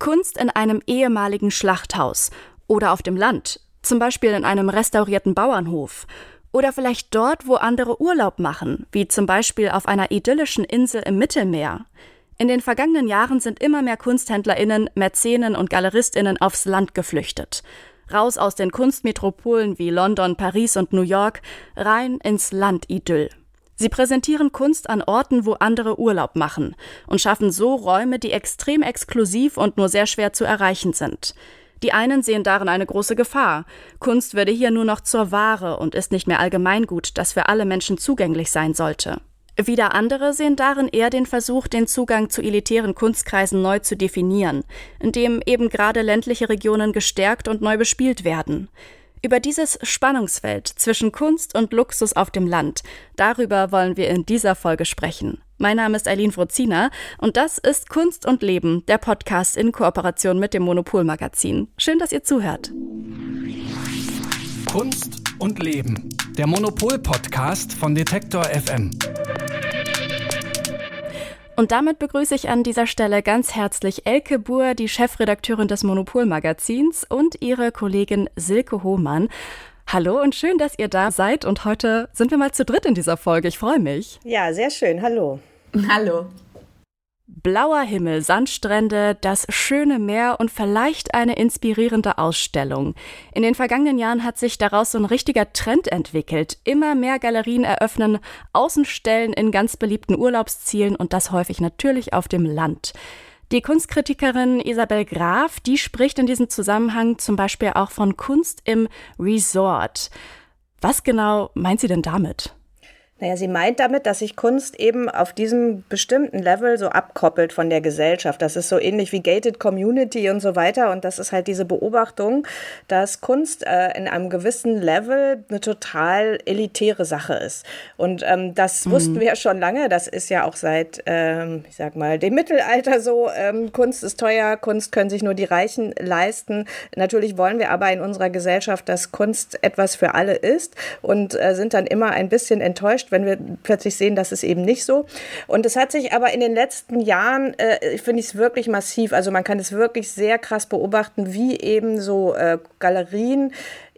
Kunst in einem ehemaligen Schlachthaus oder auf dem Land, zum Beispiel in einem restaurierten Bauernhof. Oder vielleicht dort, wo andere Urlaub machen, wie zum Beispiel auf einer idyllischen Insel im Mittelmeer. In den vergangenen Jahren sind immer mehr KunsthändlerInnen, Mäzenen und GaleristInnen aufs Land geflüchtet. Raus aus den Kunstmetropolen wie London, Paris und New York, rein ins Landidyll. Sie präsentieren Kunst an Orten, wo andere Urlaub machen und schaffen so Räume, die extrem exklusiv und nur sehr schwer zu erreichen sind. Die einen sehen darin eine große Gefahr. Kunst würde hier nur noch zur Ware und ist nicht mehr Allgemeingut, das für alle Menschen zugänglich sein sollte. Wieder andere sehen darin eher den Versuch, den Zugang zu elitären Kunstkreisen neu zu definieren, indem eben gerade ländliche Regionen gestärkt und neu bespielt werden. Über dieses Spannungsfeld zwischen Kunst und Luxus auf dem Land, darüber wollen wir in dieser Folge sprechen. Mein Name ist Eileen Frozina und das ist Kunst und Leben, der Podcast in Kooperation mit dem Monopol-Magazin. Schön, dass ihr zuhört. Kunst und Leben, der Monopol-Podcast von Detektor FM. Und damit begrüße ich an dieser Stelle ganz herzlich Elke Buhr, die Chefredakteurin des Monopol-Magazins, und ihre Kollegin Silke Hohmann. Hallo und schön, dass ihr da seid. Und heute sind wir mal zu dritt in dieser Folge. Ich freue mich. Ja, sehr schön. Hallo. Hallo. Blauer Himmel, Sandstrände, das schöne Meer und vielleicht eine inspirierende Ausstellung. In den vergangenen Jahren hat sich daraus so ein richtiger Trend entwickelt. Immer mehr Galerien eröffnen Außenstellen in ganz beliebten Urlaubszielen und das häufig natürlich auf dem Land. Die Kunstkritikerin Isabel Graf, die spricht in diesem Zusammenhang zum Beispiel auch von Kunst im Resort. Was genau meint sie denn damit? Naja, sie meint damit, dass sich Kunst eben auf diesem bestimmten Level so abkoppelt von der Gesellschaft. Das ist so ähnlich wie Gated Community und so weiter. Und das ist halt diese Beobachtung, dass Kunst äh, in einem gewissen Level eine total elitäre Sache ist. Und ähm, das mhm. wussten wir ja schon lange. Das ist ja auch seit, ähm, ich sag mal, dem Mittelalter so. Ähm, Kunst ist teuer, Kunst können sich nur die Reichen leisten. Natürlich wollen wir aber in unserer Gesellschaft, dass Kunst etwas für alle ist und äh, sind dann immer ein bisschen enttäuscht, wenn wir plötzlich sehen, das ist eben nicht so. Und es hat sich aber in den letzten Jahren, äh, finde ich es wirklich massiv, also man kann es wirklich sehr krass beobachten, wie eben so äh, Galerien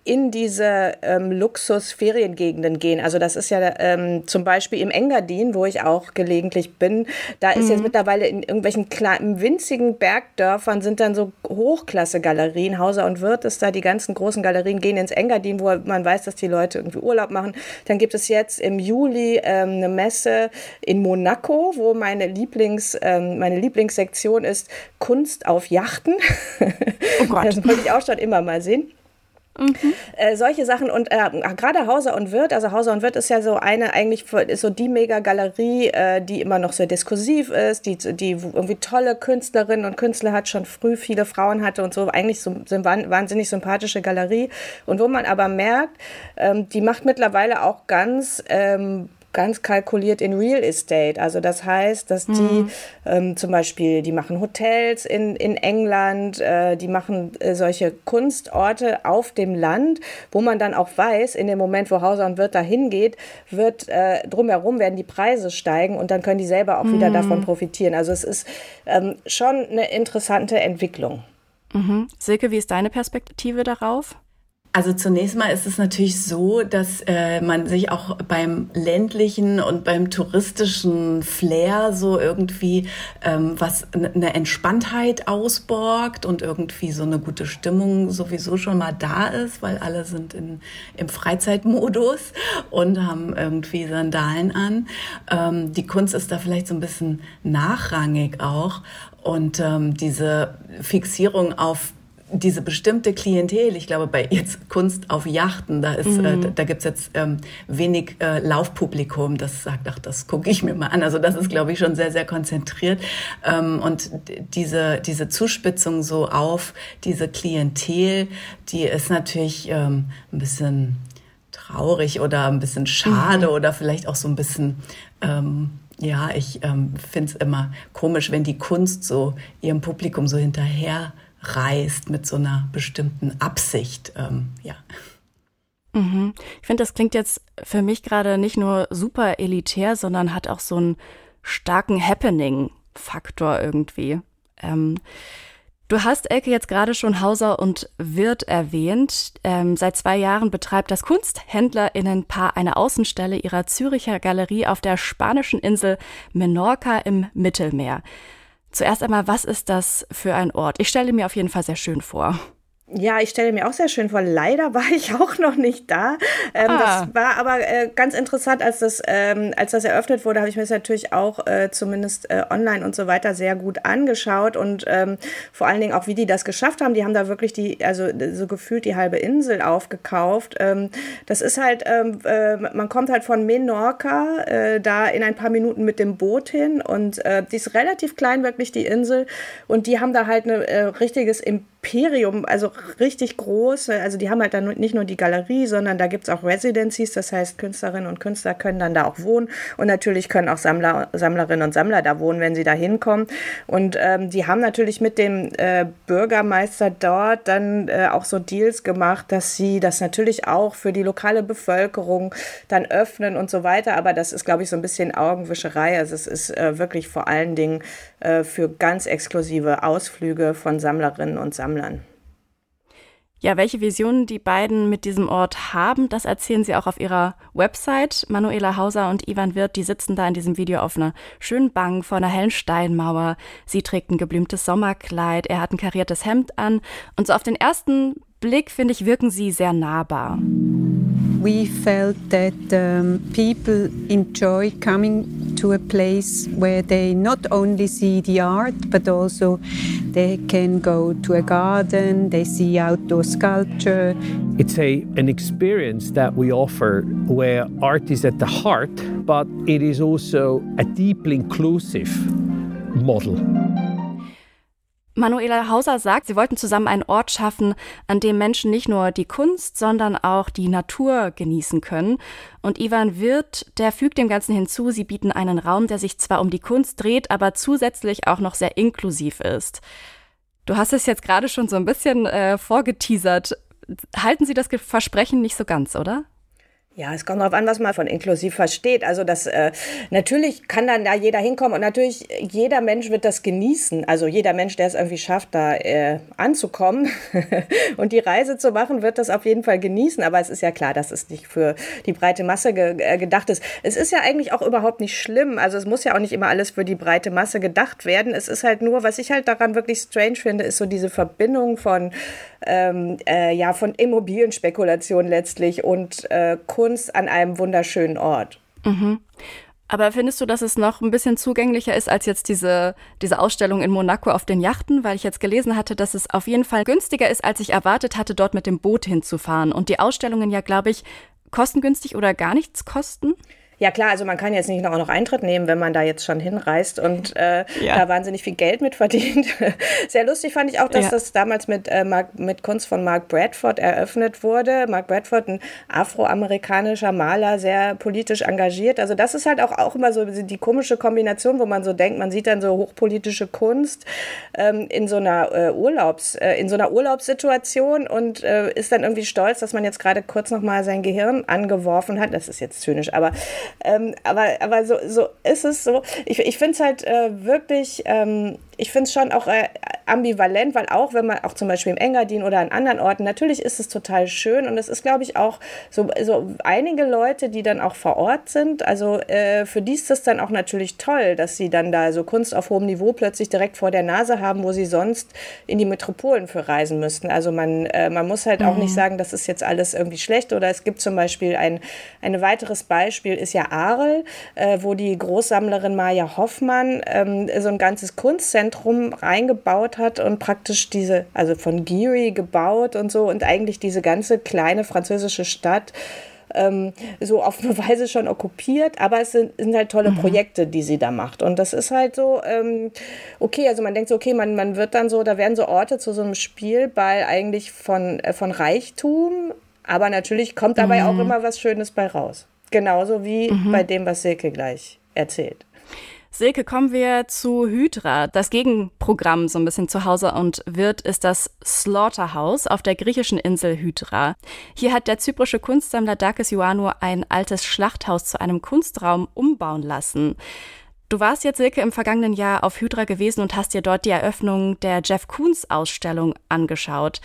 in diese ähm, Luxus-Feriengegenden gehen. Also das ist ja ähm, zum Beispiel im Engadin, wo ich auch gelegentlich bin. Da ist mhm. jetzt mittlerweile in irgendwelchen kleinen, winzigen Bergdörfern sind dann so Hochklasse-Galerien. Hauser und Wirth ist da, die ganzen großen Galerien gehen ins Engadin, wo man weiß, dass die Leute irgendwie Urlaub machen. Dann gibt es jetzt im Juli ähm, eine Messe in Monaco, wo meine, Lieblings, ähm, meine Lieblingssektion ist Kunst auf Yachten. Oh Gott. das wollte ich auch schon immer mal sehen. Mhm. Äh, solche Sachen und äh, gerade Hauser und Wirth, also Hauser und Wirth ist ja so eine, eigentlich ist so die Mega-Galerie, äh, die immer noch sehr diskursiv ist, die, die irgendwie tolle Künstlerinnen und Künstler hat, schon früh viele Frauen hatte und so, eigentlich so sind wahnsinnig sympathische Galerie. Und wo man aber merkt, ähm, die macht mittlerweile auch ganz ähm, ganz kalkuliert in Real Estate. Also das heißt, dass die mhm. ähm, zum Beispiel, die machen Hotels in, in England, äh, die machen äh, solche Kunstorte auf dem Land, wo man dann auch weiß, in dem Moment, wo Hauser und Wirt da hingeht, wird äh, drumherum werden die Preise steigen und dann können die selber auch mhm. wieder davon profitieren. Also es ist ähm, schon eine interessante Entwicklung. Mhm. Silke, wie ist deine Perspektive darauf? Also zunächst mal ist es natürlich so, dass äh, man sich auch beim ländlichen und beim touristischen Flair so irgendwie ähm, was eine Entspanntheit ausborgt und irgendwie so eine gute Stimmung sowieso schon mal da ist, weil alle sind in, im Freizeitmodus und haben irgendwie Sandalen an. Ähm, die Kunst ist da vielleicht so ein bisschen nachrangig auch und ähm, diese Fixierung auf diese bestimmte Klientel, ich glaube, bei jetzt Kunst auf Yachten, da ist, äh, mhm. äh, da gibt's jetzt ähm, wenig äh, Laufpublikum, das sagt, ach, das gucke ich mir mal an. Also das ist, glaube ich, schon sehr, sehr konzentriert. Ähm, und diese, diese Zuspitzung so auf diese Klientel, die ist natürlich ähm, ein bisschen traurig oder ein bisschen schade mhm. oder vielleicht auch so ein bisschen ähm, ja, ich ähm, finde es immer komisch, wenn die Kunst so ihrem Publikum so hinterher reist mit so einer bestimmten Absicht. Ähm, ja. Mhm. Ich finde, das klingt jetzt für mich gerade nicht nur super elitär, sondern hat auch so einen starken Happening-Faktor irgendwie. Ähm, Du hast Elke jetzt gerade schon Hauser und Wirt erwähnt. Ähm, seit zwei Jahren betreibt das KunsthändlerInnenpaar eine Außenstelle ihrer Züricher Galerie auf der spanischen Insel Menorca im Mittelmeer. Zuerst einmal, was ist das für ein Ort? Ich stelle mir auf jeden Fall sehr schön vor. Ja, ich stelle mir auch sehr schön vor. Leider war ich auch noch nicht da. Ähm, ah. Das war aber äh, ganz interessant, als das, ähm, als das eröffnet wurde, habe ich mir das natürlich auch äh, zumindest äh, online und so weiter sehr gut angeschaut und ähm, vor allen Dingen auch, wie die das geschafft haben. Die haben da wirklich die, also so gefühlt die halbe Insel aufgekauft. Ähm, das ist halt, ähm, äh, man kommt halt von Menorca äh, da in ein paar Minuten mit dem Boot hin und äh, die ist relativ klein, wirklich die Insel. Und die haben da halt ein richtiges Imperium Imperium, also richtig groß. Also die haben halt dann nicht nur die Galerie, sondern da gibt es auch Residencies, das heißt Künstlerinnen und Künstler können dann da auch wohnen und natürlich können auch Sammler, Sammlerinnen und Sammler da wohnen, wenn sie da hinkommen. Und ähm, die haben natürlich mit dem äh, Bürgermeister dort dann äh, auch so Deals gemacht, dass sie das natürlich auch für die lokale Bevölkerung dann öffnen und so weiter. Aber das ist, glaube ich, so ein bisschen Augenwischerei. Also es ist äh, wirklich vor allen Dingen äh, für ganz exklusive Ausflüge von Sammlerinnen und Sammlern. Ja, welche Visionen die beiden mit diesem Ort haben, das erzählen sie auch auf ihrer Website. Manuela Hauser und Ivan Wirth, die sitzen da in diesem Video auf einer schönen Bank vor einer hellen Steinmauer. Sie trägt ein geblümtes Sommerkleid, er hat ein kariertes Hemd an und so auf den ersten Blick, finde ich, wirken sie sehr nahbar. We felt that um, people enjoy coming to a place where they not only see the art, but also they can go to a garden, they see outdoor sculpture. It's a, an experience that we offer where art is at the heart, but it is also a deeply inclusive model. Manuela Hauser sagt, sie wollten zusammen einen Ort schaffen, an dem Menschen nicht nur die Kunst, sondern auch die Natur genießen können. Und Ivan Wirth, der fügt dem Ganzen hinzu, sie bieten einen Raum, der sich zwar um die Kunst dreht, aber zusätzlich auch noch sehr inklusiv ist. Du hast es jetzt gerade schon so ein bisschen äh, vorgeteasert. Halten Sie das Versprechen nicht so ganz, oder? Ja, es kommt darauf an, was man von inklusiv versteht. Also das äh, natürlich kann dann da jeder hinkommen und natürlich jeder Mensch wird das genießen. Also jeder Mensch, der es irgendwie schafft, da äh, anzukommen und die Reise zu machen, wird das auf jeden Fall genießen. Aber es ist ja klar, dass es nicht für die breite Masse ge äh, gedacht ist. Es ist ja eigentlich auch überhaupt nicht schlimm. Also es muss ja auch nicht immer alles für die breite Masse gedacht werden. Es ist halt nur, was ich halt daran wirklich strange finde, ist so diese Verbindung von ähm, äh, ja von Immobilienspekulation letztlich und äh, Kunst an einem wunderschönen Ort. Mhm. Aber findest du, dass es noch ein bisschen zugänglicher ist als jetzt diese, diese Ausstellung in Monaco auf den Yachten? Weil ich jetzt gelesen hatte, dass es auf jeden Fall günstiger ist, als ich erwartet hatte, dort mit dem Boot hinzufahren. Und die Ausstellungen ja, glaube ich, kostengünstig oder gar nichts kosten? Ja klar, also man kann jetzt nicht noch, noch Eintritt nehmen, wenn man da jetzt schon hinreist und äh, ja. da wahnsinnig viel Geld mit verdient. Sehr lustig fand ich auch, dass ja. das damals mit, äh, Mark, mit Kunst von Mark Bradford eröffnet wurde. Mark Bradford, ein afroamerikanischer Maler, sehr politisch engagiert. Also das ist halt auch, auch immer so die komische Kombination, wo man so denkt, man sieht dann so hochpolitische Kunst ähm, in so einer äh, Urlaubs, äh, in so einer Urlaubssituation und äh, ist dann irgendwie stolz, dass man jetzt gerade kurz nochmal sein Gehirn angeworfen hat. Das ist jetzt zynisch, aber ähm, aber aber so, so ist es so. Ich, ich finde es halt äh, wirklich ähm, ich finde es schon auch äh, ambivalent, weil auch wenn man auch zum Beispiel im Engadin oder an anderen Orten, natürlich ist es total schön und es ist, glaube ich, auch so, so einige Leute, die dann auch vor Ort sind, also äh, für die ist das dann auch natürlich toll, dass sie dann da so Kunst auf hohem Niveau plötzlich direkt vor der Nase haben, wo sie sonst in die Metropolen für reisen müssten. Also man, äh, man muss halt mhm. auch nicht sagen, das ist jetzt alles irgendwie schlecht oder es gibt zum Beispiel ein, ein weiteres Beispiel ist ja Arel, äh, wo die Großsammlerin Maja Hoffmann ähm, so ein ganzes Kunstzentrum Zentrum reingebaut hat und praktisch diese, also von Geary gebaut und so und eigentlich diese ganze kleine französische Stadt ähm, so auf eine Weise schon okkupiert, aber es sind, sind halt tolle mhm. Projekte, die sie da macht. Und das ist halt so, ähm, okay, also man denkt so, okay, man, man wird dann so, da werden so Orte zu so einem Spielball eigentlich von, äh, von Reichtum, aber natürlich kommt dabei mhm. auch immer was Schönes bei raus. Genauso wie mhm. bei dem, was Silke gleich erzählt. Silke, kommen wir zu Hydra. Das Gegenprogramm so ein bisschen zu Hause und wird ist das Slaughterhouse auf der griechischen Insel Hydra. Hier hat der zyprische Kunstsammler Dakis Ioannou ein altes Schlachthaus zu einem Kunstraum umbauen lassen. Du warst jetzt, Silke, im vergangenen Jahr auf Hydra gewesen und hast dir dort die Eröffnung der Jeff Koons Ausstellung angeschaut.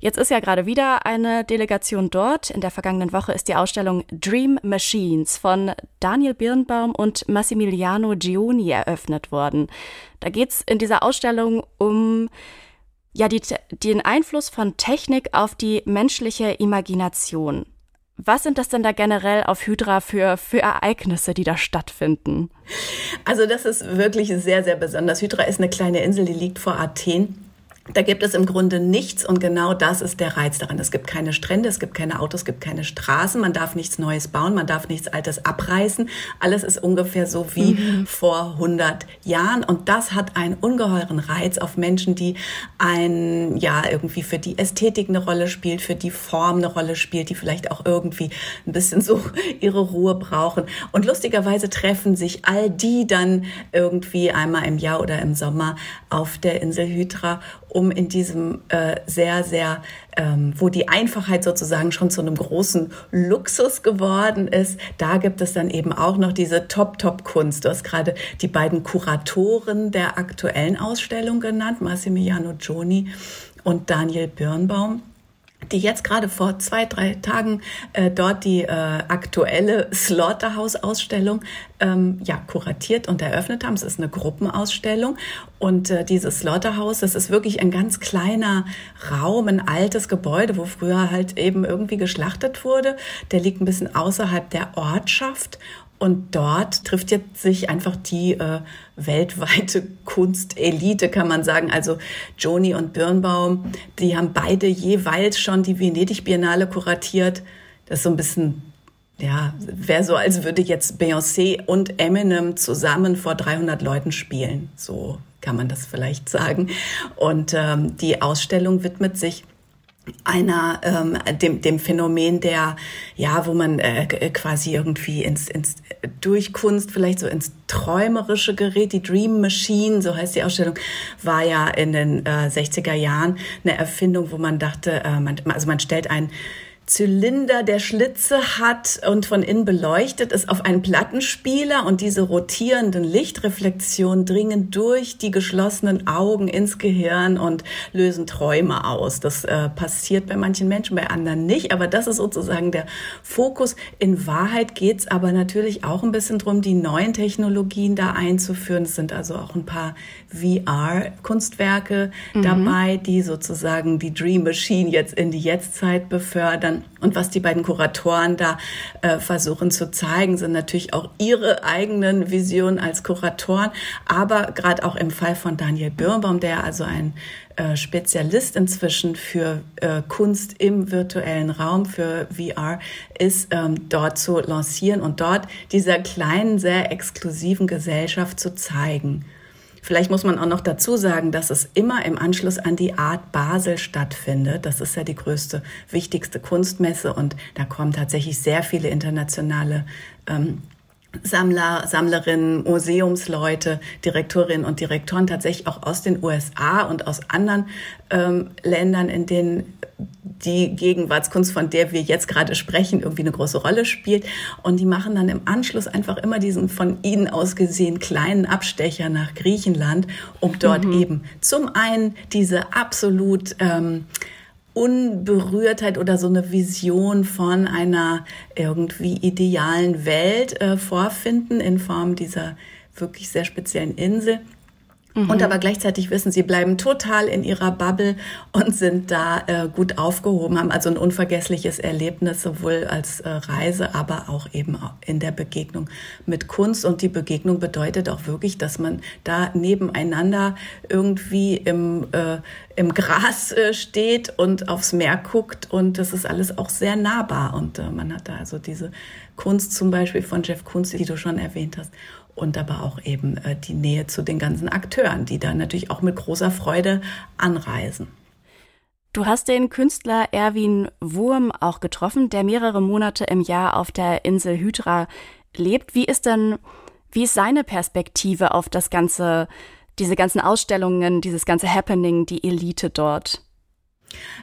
Jetzt ist ja gerade wieder eine Delegation dort. In der vergangenen Woche ist die Ausstellung Dream Machines von Daniel Birnbaum und Massimiliano Gioni eröffnet worden. Da geht's in dieser Ausstellung um ja, die, den Einfluss von Technik auf die menschliche Imagination. Was sind das denn da generell auf Hydra für, für Ereignisse, die da stattfinden? Also das ist wirklich sehr, sehr besonders. Hydra ist eine kleine Insel, die liegt vor Athen. Da gibt es im Grunde nichts und genau das ist der Reiz daran. Es gibt keine Strände, es gibt keine Autos, es gibt keine Straßen, man darf nichts Neues bauen, man darf nichts Altes abreißen. Alles ist ungefähr so wie mhm. vor 100 Jahren und das hat einen ungeheuren Reiz auf Menschen, die ein, ja, irgendwie für die Ästhetik eine Rolle spielt, für die Form eine Rolle spielt, die vielleicht auch irgendwie ein bisschen so ihre Ruhe brauchen. Und lustigerweise treffen sich all die dann irgendwie einmal im Jahr oder im Sommer auf der Insel Hydra um in diesem äh, sehr, sehr, ähm, wo die Einfachheit sozusagen schon zu einem großen Luxus geworden ist, da gibt es dann eben auch noch diese Top-Top-Kunst. Du hast gerade die beiden Kuratoren der aktuellen Ausstellung genannt, Massimiliano Gioni und Daniel Birnbaum die jetzt gerade vor zwei, drei Tagen äh, dort die äh, aktuelle Slaughterhouse-Ausstellung ähm, ja, kuratiert und eröffnet haben. Es ist eine Gruppenausstellung und äh, dieses Slaughterhouse, das ist wirklich ein ganz kleiner Raum, ein altes Gebäude, wo früher halt eben irgendwie geschlachtet wurde. Der liegt ein bisschen außerhalb der Ortschaft und dort trifft jetzt sich einfach die äh, weltweite Kunstelite, kann man sagen. Also Joni und Birnbaum, die haben beide jeweils schon die Venedig Biennale kuratiert. Das ist so ein bisschen, ja, wäre so, als würde jetzt Beyoncé und Eminem zusammen vor 300 Leuten spielen. So kann man das vielleicht sagen. Und ähm, die Ausstellung widmet sich einer ähm, dem, dem Phänomen der ja wo man äh, quasi irgendwie ins, ins durch Kunst vielleicht so ins träumerische gerät. Die Dream Machine so heißt die Ausstellung war ja in den äh, 60er Jahren eine Erfindung wo man dachte äh, man, also man stellt ein Zylinder, der Schlitze hat und von innen beleuchtet ist auf einen Plattenspieler und diese rotierenden Lichtreflexionen dringen durch die geschlossenen Augen ins Gehirn und lösen Träume aus. Das äh, passiert bei manchen Menschen, bei anderen nicht, aber das ist sozusagen der Fokus. In Wahrheit geht's aber natürlich auch ein bisschen drum, die neuen Technologien da einzuführen. Es sind also auch ein paar VR-Kunstwerke mhm. dabei, die sozusagen die Dream Machine jetzt in die Jetztzeit befördern. Und was die beiden Kuratoren da äh, versuchen zu zeigen, sind natürlich auch ihre eigenen Visionen als Kuratoren, aber gerade auch im Fall von Daniel Birnbaum, der also ein äh, Spezialist inzwischen für äh, Kunst im virtuellen Raum, für VR, ist ähm, dort zu lancieren und dort dieser kleinen, sehr exklusiven Gesellschaft zu zeigen. Vielleicht muss man auch noch dazu sagen, dass es immer im Anschluss an die Art Basel stattfindet. Das ist ja die größte, wichtigste Kunstmesse und da kommen tatsächlich sehr viele internationale ähm, Sammler, Sammlerinnen, Museumsleute, Direktorinnen und Direktoren tatsächlich auch aus den USA und aus anderen ähm, Ländern, in denen die Gegenwartskunst, von der wir jetzt gerade sprechen, irgendwie eine große Rolle spielt. Und die machen dann im Anschluss einfach immer diesen von ihnen aus gesehen kleinen Abstecher nach Griechenland, um dort mhm. eben zum einen diese absolut ähm, Unberührtheit oder so eine Vision von einer irgendwie idealen Welt äh, vorfinden in Form dieser wirklich sehr speziellen Insel Mhm. Und aber gleichzeitig wissen, sie bleiben total in ihrer Bubble und sind da äh, gut aufgehoben, haben also ein unvergessliches Erlebnis, sowohl als äh, Reise, aber auch eben in der Begegnung mit Kunst. Und die Begegnung bedeutet auch wirklich, dass man da nebeneinander irgendwie im, äh, im Gras äh, steht und aufs Meer guckt. Und das ist alles auch sehr nahbar. Und äh, man hat da also diese Kunst zum Beispiel von Jeff Kunz, die du schon erwähnt hast und aber auch eben äh, die Nähe zu den ganzen Akteuren, die da natürlich auch mit großer Freude anreisen. Du hast den Künstler Erwin Wurm auch getroffen, der mehrere Monate im Jahr auf der Insel Hydra lebt. Wie ist denn, wie ist seine Perspektive auf das ganze, diese ganzen Ausstellungen, dieses ganze Happening, die Elite dort?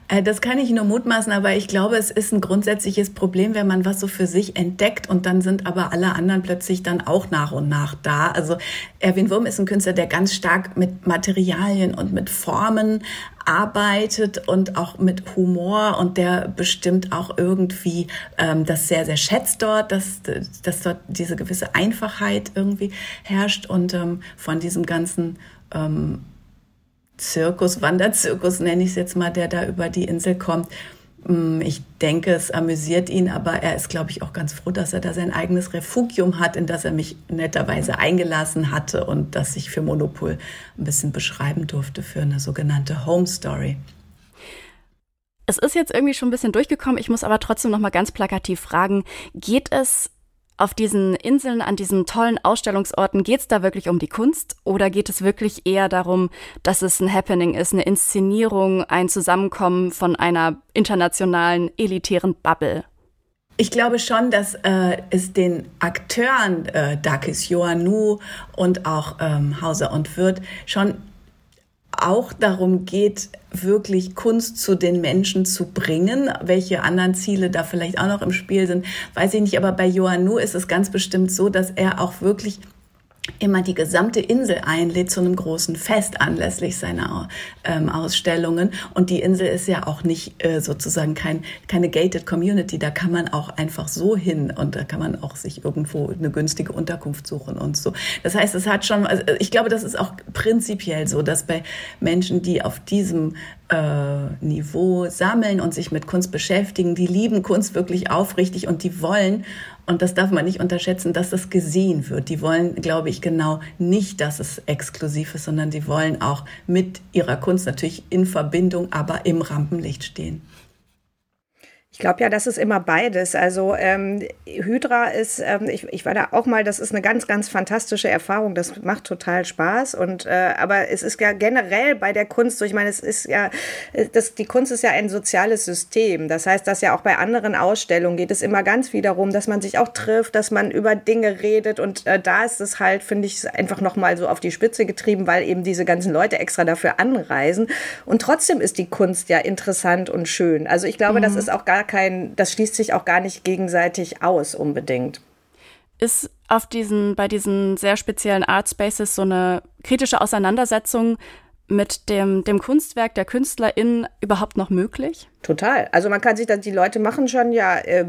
Äh, das kann ich nur mutmaßen, aber ich glaube, es ist ein grundsätzliches Problem, wenn man was so für sich entdeckt und dann sind aber alle anderen plötzlich dann auch nach und nach da. Also Erwin Wurm ist ein Künstler, der ganz stark mit Materialien und mit Formen arbeitet und auch mit Humor und der bestimmt auch irgendwie ähm, das sehr, sehr schätzt dort, dass, dass dort diese gewisse Einfachheit irgendwie herrscht und ähm, von diesem ganzen ähm, Zirkus, Wanderzirkus nenne ich es jetzt mal, der da über die Insel kommt. Mm, ich denke, es amüsiert ihn, aber er ist, glaube ich, auch ganz froh, dass er da sein eigenes Refugium hat, in das er mich netterweise eingelassen hatte und das ich für Monopol ein bisschen beschreiben durfte für eine sogenannte Home Story. Es ist jetzt irgendwie schon ein bisschen durchgekommen. Ich muss aber trotzdem noch mal ganz plakativ fragen: Geht es auf diesen Inseln, an diesen tollen Ausstellungsorten, geht es da wirklich um die Kunst oder geht es wirklich eher darum, dass es ein Happening ist, eine Inszenierung, ein Zusammenkommen von einer internationalen, elitären Bubble? Ich glaube schon, dass äh, es den Akteuren äh, Dakis Joannou und auch ähm, Hauser und Wirth schon auch darum geht, wirklich Kunst zu den Menschen zu bringen. Welche anderen Ziele da vielleicht auch noch im Spiel sind, weiß ich nicht. Aber bei Johannu ist es ganz bestimmt so, dass er auch wirklich immer die gesamte Insel einlädt zu einem großen Fest anlässlich seiner ähm, Ausstellungen. Und die Insel ist ja auch nicht äh, sozusagen kein, keine gated Community. Da kann man auch einfach so hin und da kann man auch sich irgendwo eine günstige Unterkunft suchen und so. Das heißt, es hat schon, also ich glaube, das ist auch prinzipiell so, dass bei Menschen, die auf diesem äh, Niveau sammeln und sich mit Kunst beschäftigen, die lieben Kunst wirklich aufrichtig und die wollen und das darf man nicht unterschätzen, dass das gesehen wird. Die wollen, glaube ich, genau nicht, dass es exklusiv ist, sondern die wollen auch mit ihrer Kunst natürlich in Verbindung, aber im Rampenlicht stehen. Ich glaube ja, das ist immer beides. Also ähm, Hydra ist, ähm, ich, ich war da auch mal, das ist eine ganz, ganz fantastische Erfahrung. Das macht total Spaß. Und äh, aber es ist ja generell bei der Kunst so, ich meine, es ist ja, das, die Kunst ist ja ein soziales System. Das heißt, dass ja auch bei anderen Ausstellungen geht es immer ganz viel darum, dass man sich auch trifft, dass man über Dinge redet. Und äh, da ist es halt, finde ich, einfach nochmal so auf die Spitze getrieben, weil eben diese ganzen Leute extra dafür anreisen. Und trotzdem ist die Kunst ja interessant und schön. Also ich glaube, mhm. das ist auch gar kein, das schließt sich auch gar nicht gegenseitig aus unbedingt. Ist auf diesen, bei diesen sehr speziellen Art Spaces so eine kritische Auseinandersetzung mit dem, dem Kunstwerk der KünstlerInnen überhaupt noch möglich? Total. Also man kann sich dann, die Leute machen schon ja, äh,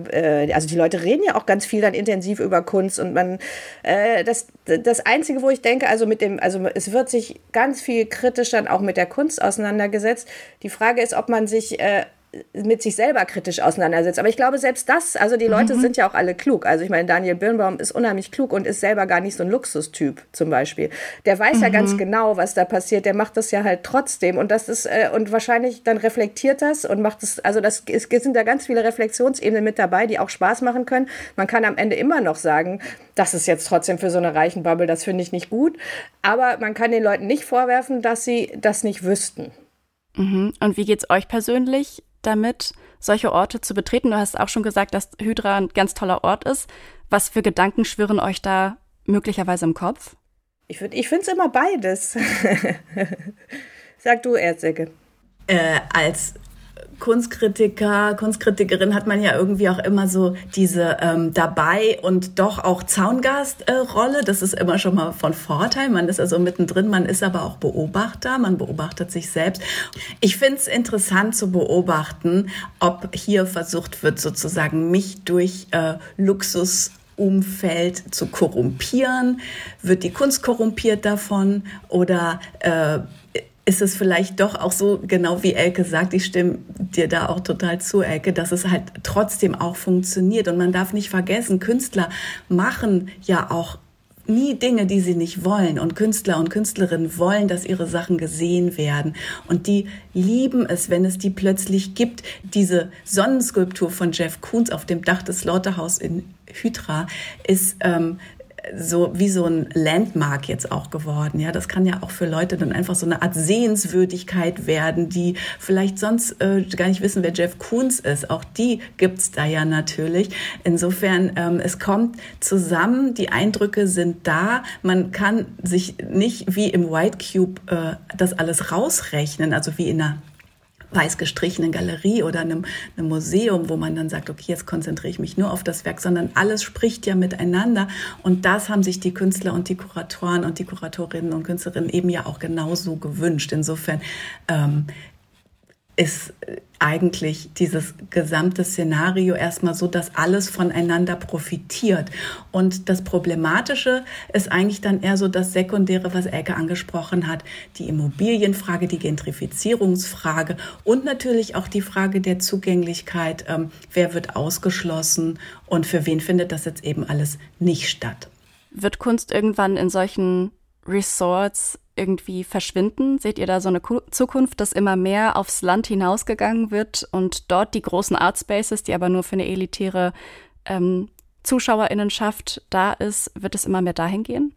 äh, also die Leute reden ja auch ganz viel dann intensiv über Kunst und man, äh, das, das Einzige, wo ich denke, also mit dem, also es wird sich ganz viel kritisch dann auch mit der Kunst auseinandergesetzt. Die Frage ist, ob man sich äh, mit sich selber kritisch auseinandersetzt. Aber ich glaube, selbst das, also die Leute mhm. sind ja auch alle klug. Also ich meine, Daniel Birnbaum ist unheimlich klug und ist selber gar nicht so ein Luxustyp zum Beispiel. Der weiß mhm. ja ganz mhm. genau, was da passiert. Der macht das ja halt trotzdem. Und das ist, äh, und wahrscheinlich dann reflektiert das und macht es, also das es sind da ganz viele Reflexionsebenen mit dabei, die auch Spaß machen können. Man kann am Ende immer noch sagen, das ist jetzt trotzdem für so eine reichen Bubble, das finde ich nicht gut. Aber man kann den Leuten nicht vorwerfen, dass sie das nicht wüssten. Mhm. Und wie geht's euch persönlich? Damit, solche Orte zu betreten? Du hast auch schon gesagt, dass Hydra ein ganz toller Ort ist. Was für Gedanken schwirren euch da möglicherweise im Kopf? Ich, ich finde es immer beides. Sag du, Erzecke. Äh, als Kunstkritiker, Kunstkritikerin hat man ja irgendwie auch immer so diese ähm, dabei und doch auch Zaungast-Rolle. Äh, das ist immer schon mal von Vorteil. Man ist also mittendrin, man ist aber auch Beobachter, man beobachtet sich selbst. Ich finde es interessant zu beobachten, ob hier versucht wird, sozusagen mich durch äh, Luxus Umfeld zu korrumpieren? Wird die Kunst korrumpiert davon? Oder äh, ist es vielleicht doch auch so, genau wie Elke sagt, ich stimme dir da auch total zu, Elke, dass es halt trotzdem auch funktioniert. Und man darf nicht vergessen, Künstler machen ja auch nie Dinge, die sie nicht wollen. Und Künstler und Künstlerinnen wollen, dass ihre Sachen gesehen werden. Und die lieben es, wenn es die plötzlich gibt. Diese Sonnenskulptur von Jeff Koons auf dem Dach des Slaughterhouse in Hydra ist ähm, so wie so ein Landmark jetzt auch geworden. Ja, das kann ja auch für Leute dann einfach so eine Art Sehenswürdigkeit werden, die vielleicht sonst äh, gar nicht wissen, wer Jeff Koons ist. Auch die gibt's da ja natürlich. Insofern, ähm, es kommt zusammen, die Eindrücke sind da. Man kann sich nicht wie im White Cube äh, das alles rausrechnen, also wie in einer weiß gestrichenen Galerie oder einem, einem Museum, wo man dann sagt, okay, jetzt konzentriere ich mich nur auf das Werk, sondern alles spricht ja miteinander. Und das haben sich die Künstler und die Kuratoren und die Kuratorinnen und Künstlerinnen eben ja auch genauso gewünscht. Insofern ähm, ist eigentlich dieses gesamte Szenario erstmal so, dass alles voneinander profitiert. Und das Problematische ist eigentlich dann eher so das Sekundäre, was Elke angesprochen hat, die Immobilienfrage, die Gentrifizierungsfrage und natürlich auch die Frage der Zugänglichkeit, ähm, wer wird ausgeschlossen und für wen findet das jetzt eben alles nicht statt. Wird Kunst irgendwann in solchen Resorts irgendwie verschwinden? Seht ihr da so eine Zukunft, dass immer mehr aufs Land hinausgegangen wird und dort die großen Artspaces, die aber nur für eine elitäre ähm, Zuschauerinnenschaft da ist, wird es immer mehr dahin gehen?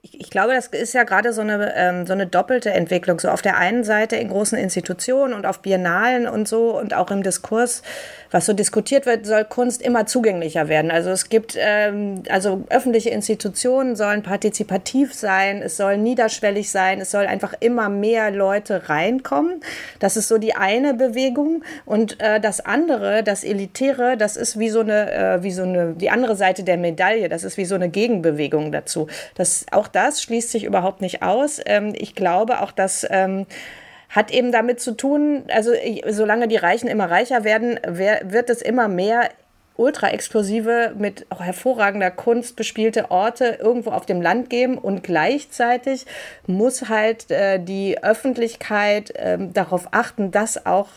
Ich, ich, glaube, das ist ja gerade so eine, ähm, so eine doppelte Entwicklung. So auf der einen Seite in großen Institutionen und auf Biennalen und so und auch im Diskurs, was so diskutiert wird, soll Kunst immer zugänglicher werden. Also es gibt, ähm, also öffentliche Institutionen sollen partizipativ sein, es soll niederschwellig sein, es soll einfach immer mehr Leute reinkommen. Das ist so die eine Bewegung. Und äh, das andere, das Elitäre, das ist wie so eine, äh, wie so eine, die andere Seite der Medaille. Das ist wie so eine Gegenbewegung dazu. Das auch auch das schließt sich überhaupt nicht aus. Ähm, ich glaube auch, dass ähm, hat eben damit zu tun, also solange die Reichen immer reicher werden, wird es immer mehr ultra explosive, mit hervorragender Kunst bespielte Orte irgendwo auf dem Land geben und gleichzeitig muss halt äh, die Öffentlichkeit äh, darauf achten, dass auch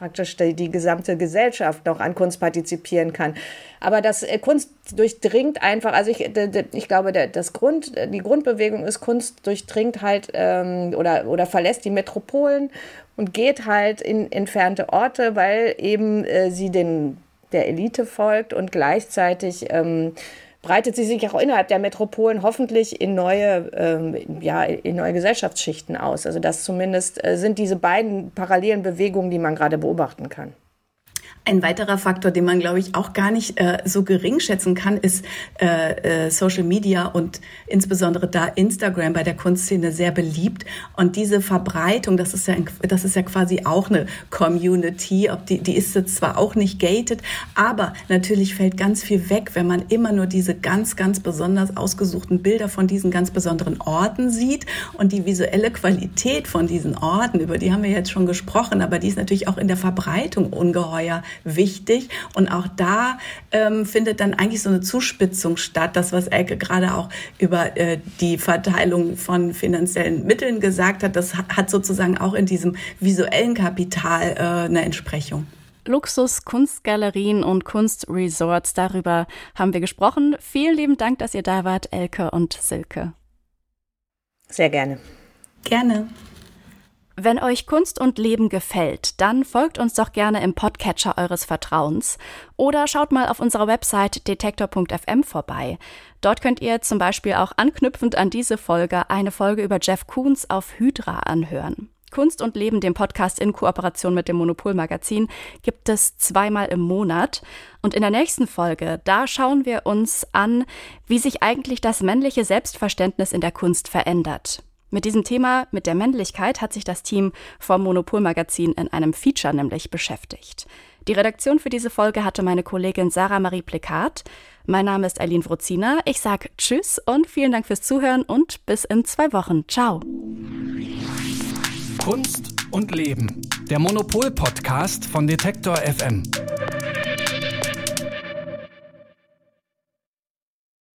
praktisch die, die, gesamte Gesellschaft noch an Kunst partizipieren kann. Aber das äh, Kunst durchdringt einfach, also ich, ich glaube, das Grund, die Grundbewegung ist, Kunst durchdringt halt ähm, oder, oder verlässt die Metropolen und geht halt in entfernte Orte, weil eben äh, sie den, der Elite folgt und gleichzeitig ähm, breitet sie sich auch innerhalb der Metropolen hoffentlich in neue, ähm, ja, in neue Gesellschaftsschichten aus. Also das zumindest äh, sind diese beiden parallelen Bewegungen, die man gerade beobachten kann. Ein weiterer Faktor, den man, glaube ich, auch gar nicht äh, so gering schätzen kann, ist äh, äh, Social Media und insbesondere da Instagram bei der Kunstszene sehr beliebt. Und diese Verbreitung, das ist ja, das ist ja quasi auch eine Community. Ob die, die ist jetzt zwar auch nicht gated, aber natürlich fällt ganz viel weg, wenn man immer nur diese ganz, ganz besonders ausgesuchten Bilder von diesen ganz besonderen Orten sieht und die visuelle Qualität von diesen Orten, über die haben wir jetzt schon gesprochen, aber die ist natürlich auch in der Verbreitung ungeheuer wichtig. Und auch da ähm, findet dann eigentlich so eine Zuspitzung statt. Das, was Elke gerade auch über äh, die Verteilung von finanziellen Mitteln gesagt hat, das hat sozusagen auch in diesem visuellen Kapital äh, eine Entsprechung. Luxus, Kunstgalerien und Kunstresorts, darüber haben wir gesprochen. Vielen lieben Dank, dass ihr da wart, Elke und Silke. Sehr gerne. Gerne. Wenn euch Kunst und Leben gefällt, dann folgt uns doch gerne im Podcatcher eures Vertrauens oder schaut mal auf unserer Website detektor.fm vorbei. Dort könnt ihr zum Beispiel auch anknüpfend an diese Folge eine Folge über Jeff Koons auf Hydra anhören. Kunst und Leben, dem Podcast in Kooperation mit dem Monopol-Magazin, gibt es zweimal im Monat. Und in der nächsten Folge, da schauen wir uns an, wie sich eigentlich das männliche Selbstverständnis in der Kunst verändert. Mit diesem Thema, mit der Männlichkeit, hat sich das Team vom Monopol-Magazin in einem Feature nämlich beschäftigt. Die Redaktion für diese Folge hatte meine Kollegin Sarah Marie Plikat. Mein Name ist Eileen Wrozina. Ich sage Tschüss und vielen Dank fürs Zuhören und bis in zwei Wochen. Ciao. Kunst und Leben. Der Monopol-Podcast von Detektor FM.